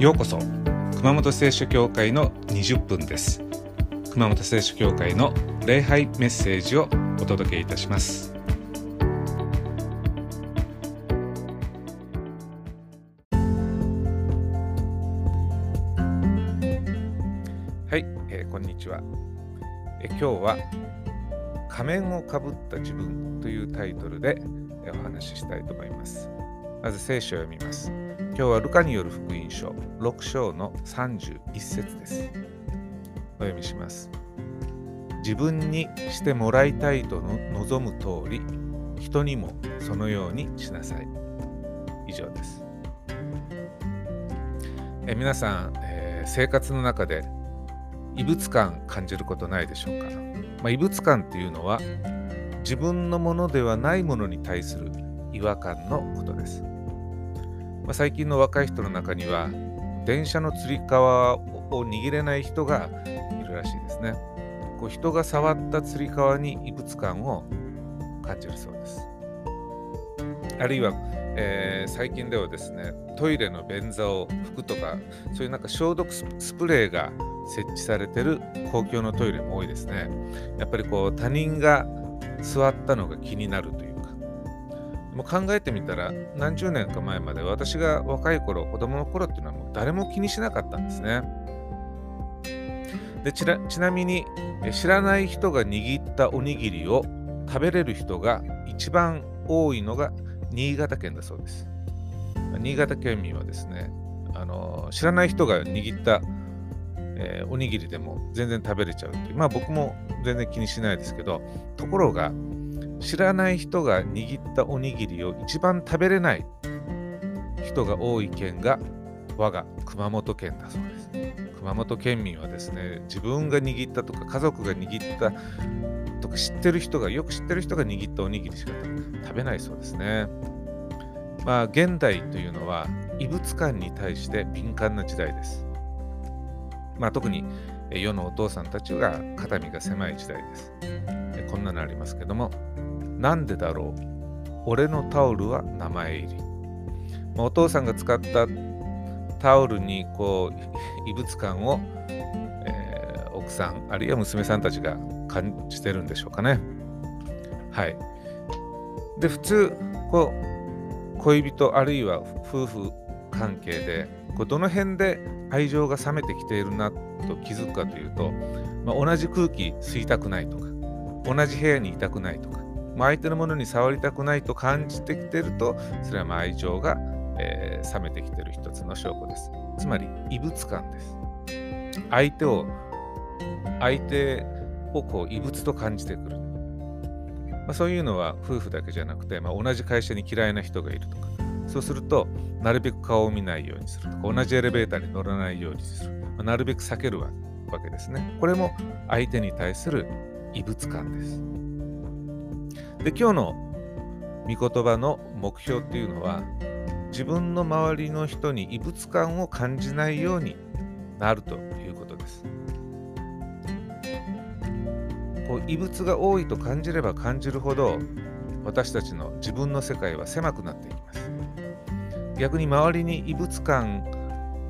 ようこそ熊本聖書教会の20分です。熊本聖書教会の礼拝メッセージをお届けいたします。はい、えー、こんにちは、え、今日は仮面をかぶった自分というタイトルでお話ししたいと思います。まず聖書を読みます。今日はルカによる福音書6章の31節です。お読みします。自分にしてもらいたいとの望む通り、人にもそのようにしなさい。以上です。え皆さん、えー、生活の中で異物感感じることないでしょうか、まあ、異物感っていうのは自分のものではないものに対する違和感のことです。まあ、最近の若い人の中には電車のつり革を握れない人がいるらしいですね。こう人が触ったつり革に異物感を感じるそうです。あるいは、えー、最近ではですねトイレの便座を拭くとかそういうなんか消毒スプレーが設置されてる公共のトイレも多いですね。やっぱりこう他人が座ったのが気になるというもう考えてみたら何十年か前まで私が若い頃子供の頃っていうのはもう誰も気にしなかったんですね。でちなみに知らない人が握ったおにぎりを食べれる人が一番多いのが新潟県だそうです。新潟県民はですねあの知らない人が握った、え、おにぎりでも全然食べれちゃうっていうまあ僕も全然気にしないですけどところが知らない人が握ったおにぎりを一番食べれない人が多い県が我が熊本県だそうです。熊本県民はですね、自分が握ったとか家族が握ったとか知ってる人が、よく知ってる人が握ったおにぎりしか食べないそうですね。まあ現代というのは異物感に対して敏感な時代です。まあ特に世のお父さんたちが肩身が狭い時代です。こんなのありますけども、なんでだろう？俺のタオルは名前入り。まお父さんが使ったタオルにこう異物感を、えー、奥さんあるいは娘さんたちが感じてるんでしょうかね。はい。で普通こう恋人あるいは夫婦関係でこうどの辺で愛情が冷めてきているなと気づくかというと、まあ、同じ空気吸いたくないとか同じ部屋にいたくないとか相手のものに触りたくないと感じてきてると、それはま愛情が、えー、冷めてきてる一つの証拠です。つまり、異物感です。相手を、相手をこう異物と感じてくる。まあ、そういうのは夫婦だけじゃなくて、まあ、同じ会社に嫌いな人がいるとか、そうすると、なるべく顔を見ないようにするとか、同じエレベーターに乗らないようにする。まあ、なるべく避けるわけですね。これも相手に対する異物感です。で今日の御言葉の目標っていうのは自分の周りの人に異物感を感じないようになるということです。こう異物が多いと感じれば感じるほど私たちの自分の世界は狭くなっていきます。逆に周りに異物感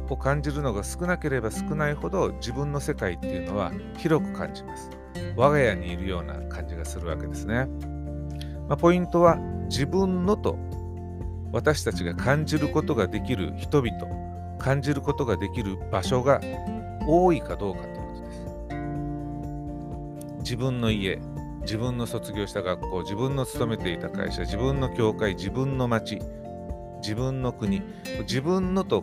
を感じるのが少なければ少ないほど自分の世界っていうのは広く感じます。我が家にいるような感じがするわけですね。まあ、ポイントは自分のと私たちが感じることができる人々、感じることができる場所が多いかどうかということです。自分の家、自分の卒業した学校、自分の勤めていた会社、自分の教会、自分の町、自分の国、自分のと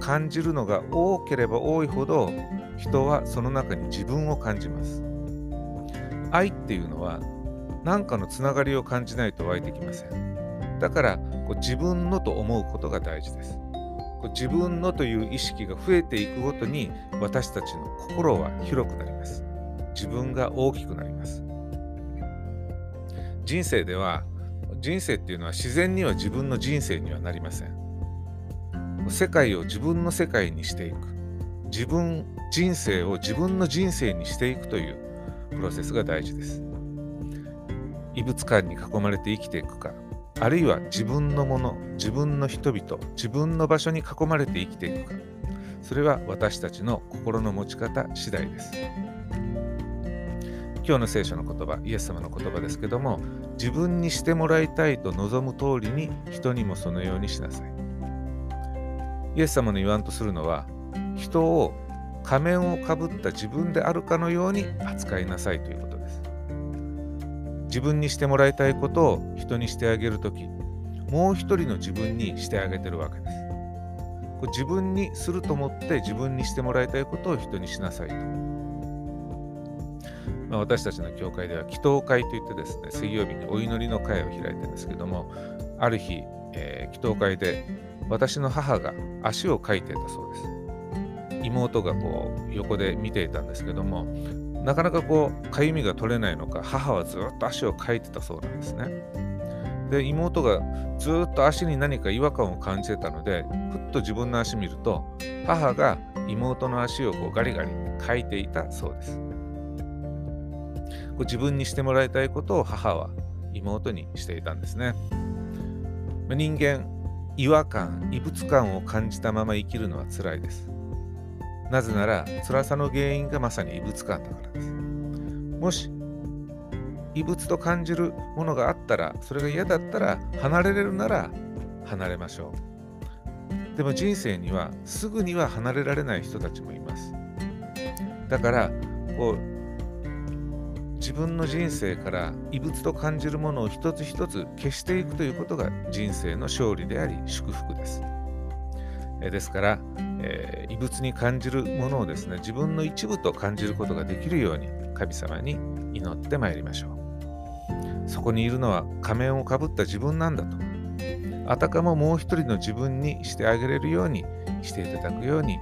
感じるのが多ければ多いほど人はその中に自分を感じます。愛っていうのは何かのつながりを感じないと湧いてきません。だからこう自分のと思うことが大事です。こう自分のという意識が増えていくごとに私たちの心は広くなります。自分が大きくなります。人生では人生っていうのは自然には自分の人生にはなりません。世界を自分の世界にしていく。自分、人生を自分の人生にしていくというプロセスが大事です。異物感に囲まれて生きていくかあるいは自分のもの自分の人々自分の場所に囲まれて生きていくかそれは私たちの心の持ち方次第です。今日の聖書の言葉、イエス様の言葉ですけども、自分にしてもらいたいと望む通りに人にもそのようにしなさい。イエス様の言わんとするのは、人を仮面をかぶった自分であるかのように扱いなさいということ。自分にしてもらいたいことを人にしてあげるとき、もう一人の自分にしてあげてるわけですこれ。自分にすると思って自分にしてもらいたいことを人にしなさいと。まあ、私たちの教会では祈祷会といってですね、水曜日にお祈りの会を開いてるんですけども、ある日、えー、祈祷会で私の母が足をかいていたそうです。妹がこう横で見ていたんですけども、なかなかこう、かゆみが取れないのか、母はずっと足をかいてたそうなんですね。で妹がずっと足に何か違和感を感じてたのでふっと自分の足見ると母が妹の足をこうガリガリかいていたそうです。こう自分にしてもらいたいことを母は妹にしていたんですね。人間違和感異物感を感じたまま生きるのは辛いです。なぜなら辛さの原因がまさに異物感だからですもし異物と感じるものがあったら、それが嫌だったら、離れれるなら離れましょう。でも人生にはすぐには離れられない人たちもいます。だから、こう、自分の人生から異物と感じるものを一つ一つ消していくということが人生の勝利であり祝福です。えですから、えー、異物に感じるものをですね自分の一部と感じることができるように神様に祈ってまいりましょう。そこにいるのは仮面をかぶった自分なんだと。あたかももう一人の自分にしてあげれるようにしていただくように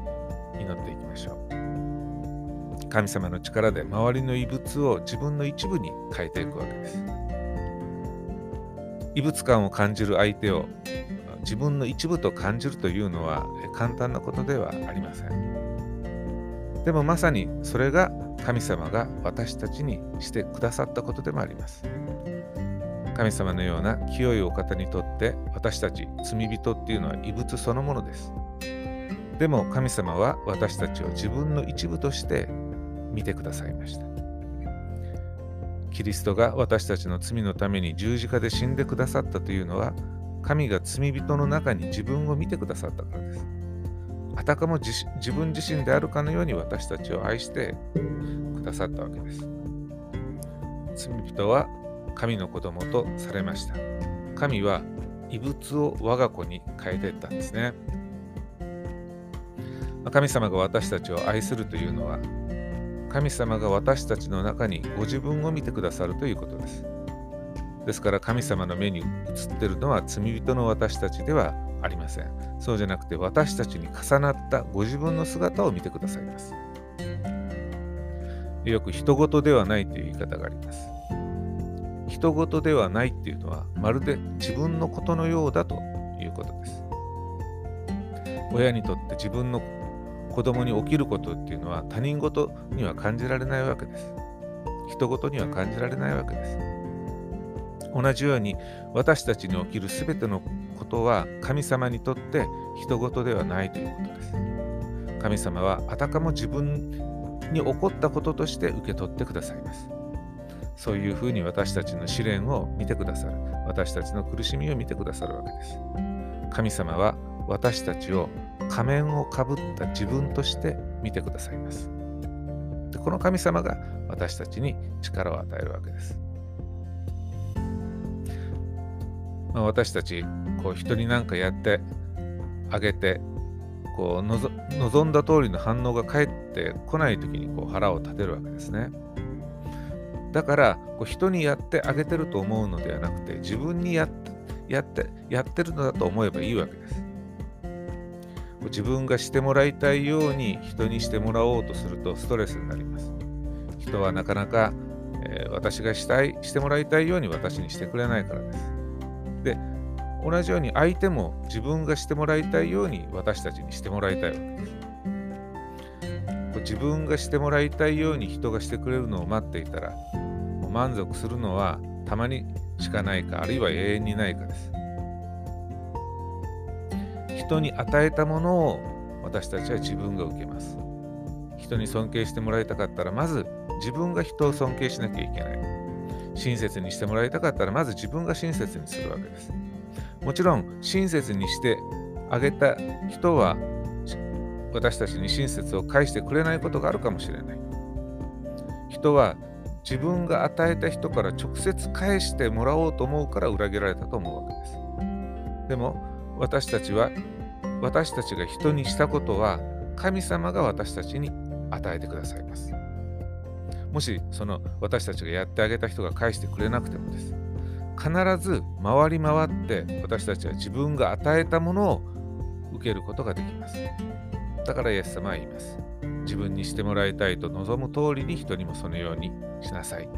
祈っていきましょう。神様の力で周りの異物を自分の一部に変えていくわけです。異物感を感じる相手を自分の一部と感じるというのは簡単なことではありません。でもまさにそれが神様が私たちにしてくださったことでもあります。神様のような清いお方にとって私たち罪人っていうのは異物そのものです。でも神様は私たちを自分の一部として見てくださいました。キリストが私たちの罪のために十字架で死んでくださったというのは神が罪人の中に自分を見てくださったからです。あたかも自分自身であるかのように私たちを愛してくださったわけです。罪人は神の子供とされました。神は異物を我が子に変えていったんですね。神様が私たちを愛するというのは、神様が私たちの中にご自分を見てくださるということです。ですから神様の目に映っているのは罪人の私たちではありません。そうじゃなくて私たちに重なったご自分の姿を見てくださいます。よく人事ではないという言い方があります。人事ではないっていうのはまるで自分のことのようだということです。親にとって自分の子供に起きることっていうのは他人事には感じられないわけです。人事には感じられないわけです。同じように私たちに起きるすべてのことは神様にとって人事ではないということです。神様はあたかも自分に起こったこととして受け取ってくださいます。そういうふうに私たちの試練を見てくださる。私たちの苦しみを見てくださるわけです。神様は私たちを仮面をかぶった自分として見てくださいます。でこの神様が私たちに力を与えるわけです。まあ、私たちこう人に何かやってあげてこう望んだ通りの反応が返ってこない時にこう腹を立てるわけですね。だからこう人にやってあげてると思うのではなくて自分にやってやってやってるのだと思えばいいわけです。自分がしてもらいたいように人にしてもらおうとするとストレスになります。人はなかなか、えー、私がしたいしてもらいたいように私にしてくれないからです。で同じように相手も自分がしてもらいたいように私たちにしてもらいたいわけです。自分がしてもらいたいように人がしてくれるのを待っていたら満足するのはたまにしかないかあるいは永遠にないかです。人に与えたものを私たちは自分が受けます人に尊敬してもらいたかったらまず自分が人を尊敬しなきゃいけない親切にしてもらいたかったらまず自分が親切にするわけですもちろん親切にしてあげた人は私たちに親切を返してくれないことがあるかもしれない。人は自分が与えた人から直接返してもらおうと思うから裏切られたと思うわけです。でも私たちは私たちが人にしたことは神様が私たちに与えてくださいます。もしその私たちがやってあげた人が返してくれなくてもです。必ず回り回って私たちは自分が与えたものを受けることができます。だからイエス様は言います。自分にしてもらいたいと望む通りに人にもそのようにしなさい。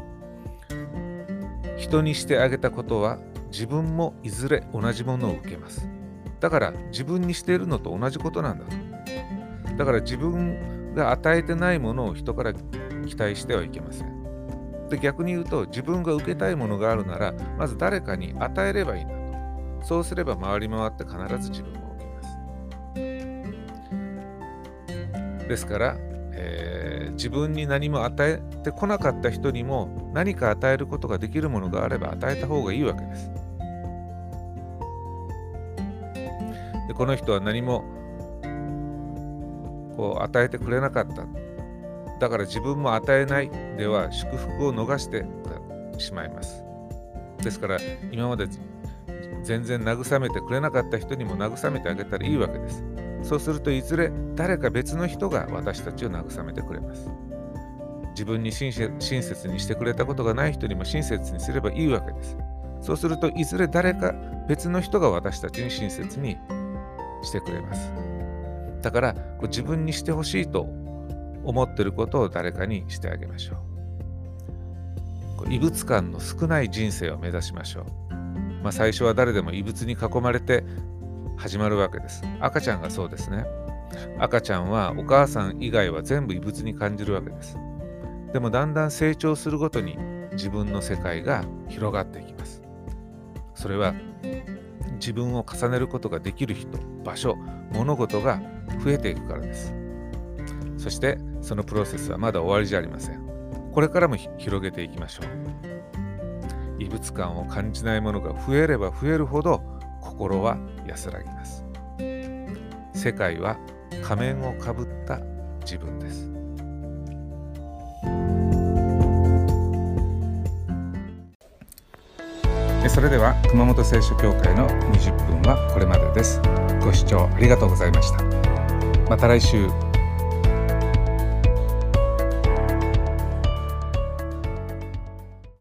人にしてあげたことは自分もいずれ同じものを受けます。だから自分にしているのと同じことなんだと。だから自分が与えてないものを人から期待してはいけません。で逆に言うと自分が受けたいものがあるならまず誰かに与えればいいんだと。そうすれば回り回って必ず自分も受けます。ですから、えー、自分に何も与えてこなかった人にも何か与えることができるものがあれば与えた方がいいわけです。でこの人は何もこう与えてくれなかった。だから自分も与えないでは祝福を逃してしまいます。ですから今まで全然慰めてくれなかった人にも慰めてあげたらいいわけです。そうするといずれ誰か別の人が私たちを慰めてくれます。自分に親切にしてくれたことがない人にも親切にすればいいわけです。そうするといずれ誰か別の人が私たちに親切にしてくれます。だからこう自分にしてほしいと思ってることを誰かにしてあげましょう。異物感の少ない人生を目指しましょう、まあ、最初は誰でも異物に囲まれて始まるわけです。赤ちゃんがそうですね。赤ちゃんはお母さん以外は全部異物に感じるわけです。でもだんだん成長するごとに自分の世界が広がっていきます。それは自分を重ねることができる人場所物事が増えていくからです。そしてそのプロセスはまだ終わりじゃありません。これからも広げていきましょう。異物感を感じないものが増えれば増えるほど心は安らぎます。世界は仮面をかぶった自分です。それでは熊本聖書協会の20分はこれまでです。ご視聴ありがとうございました。また来週。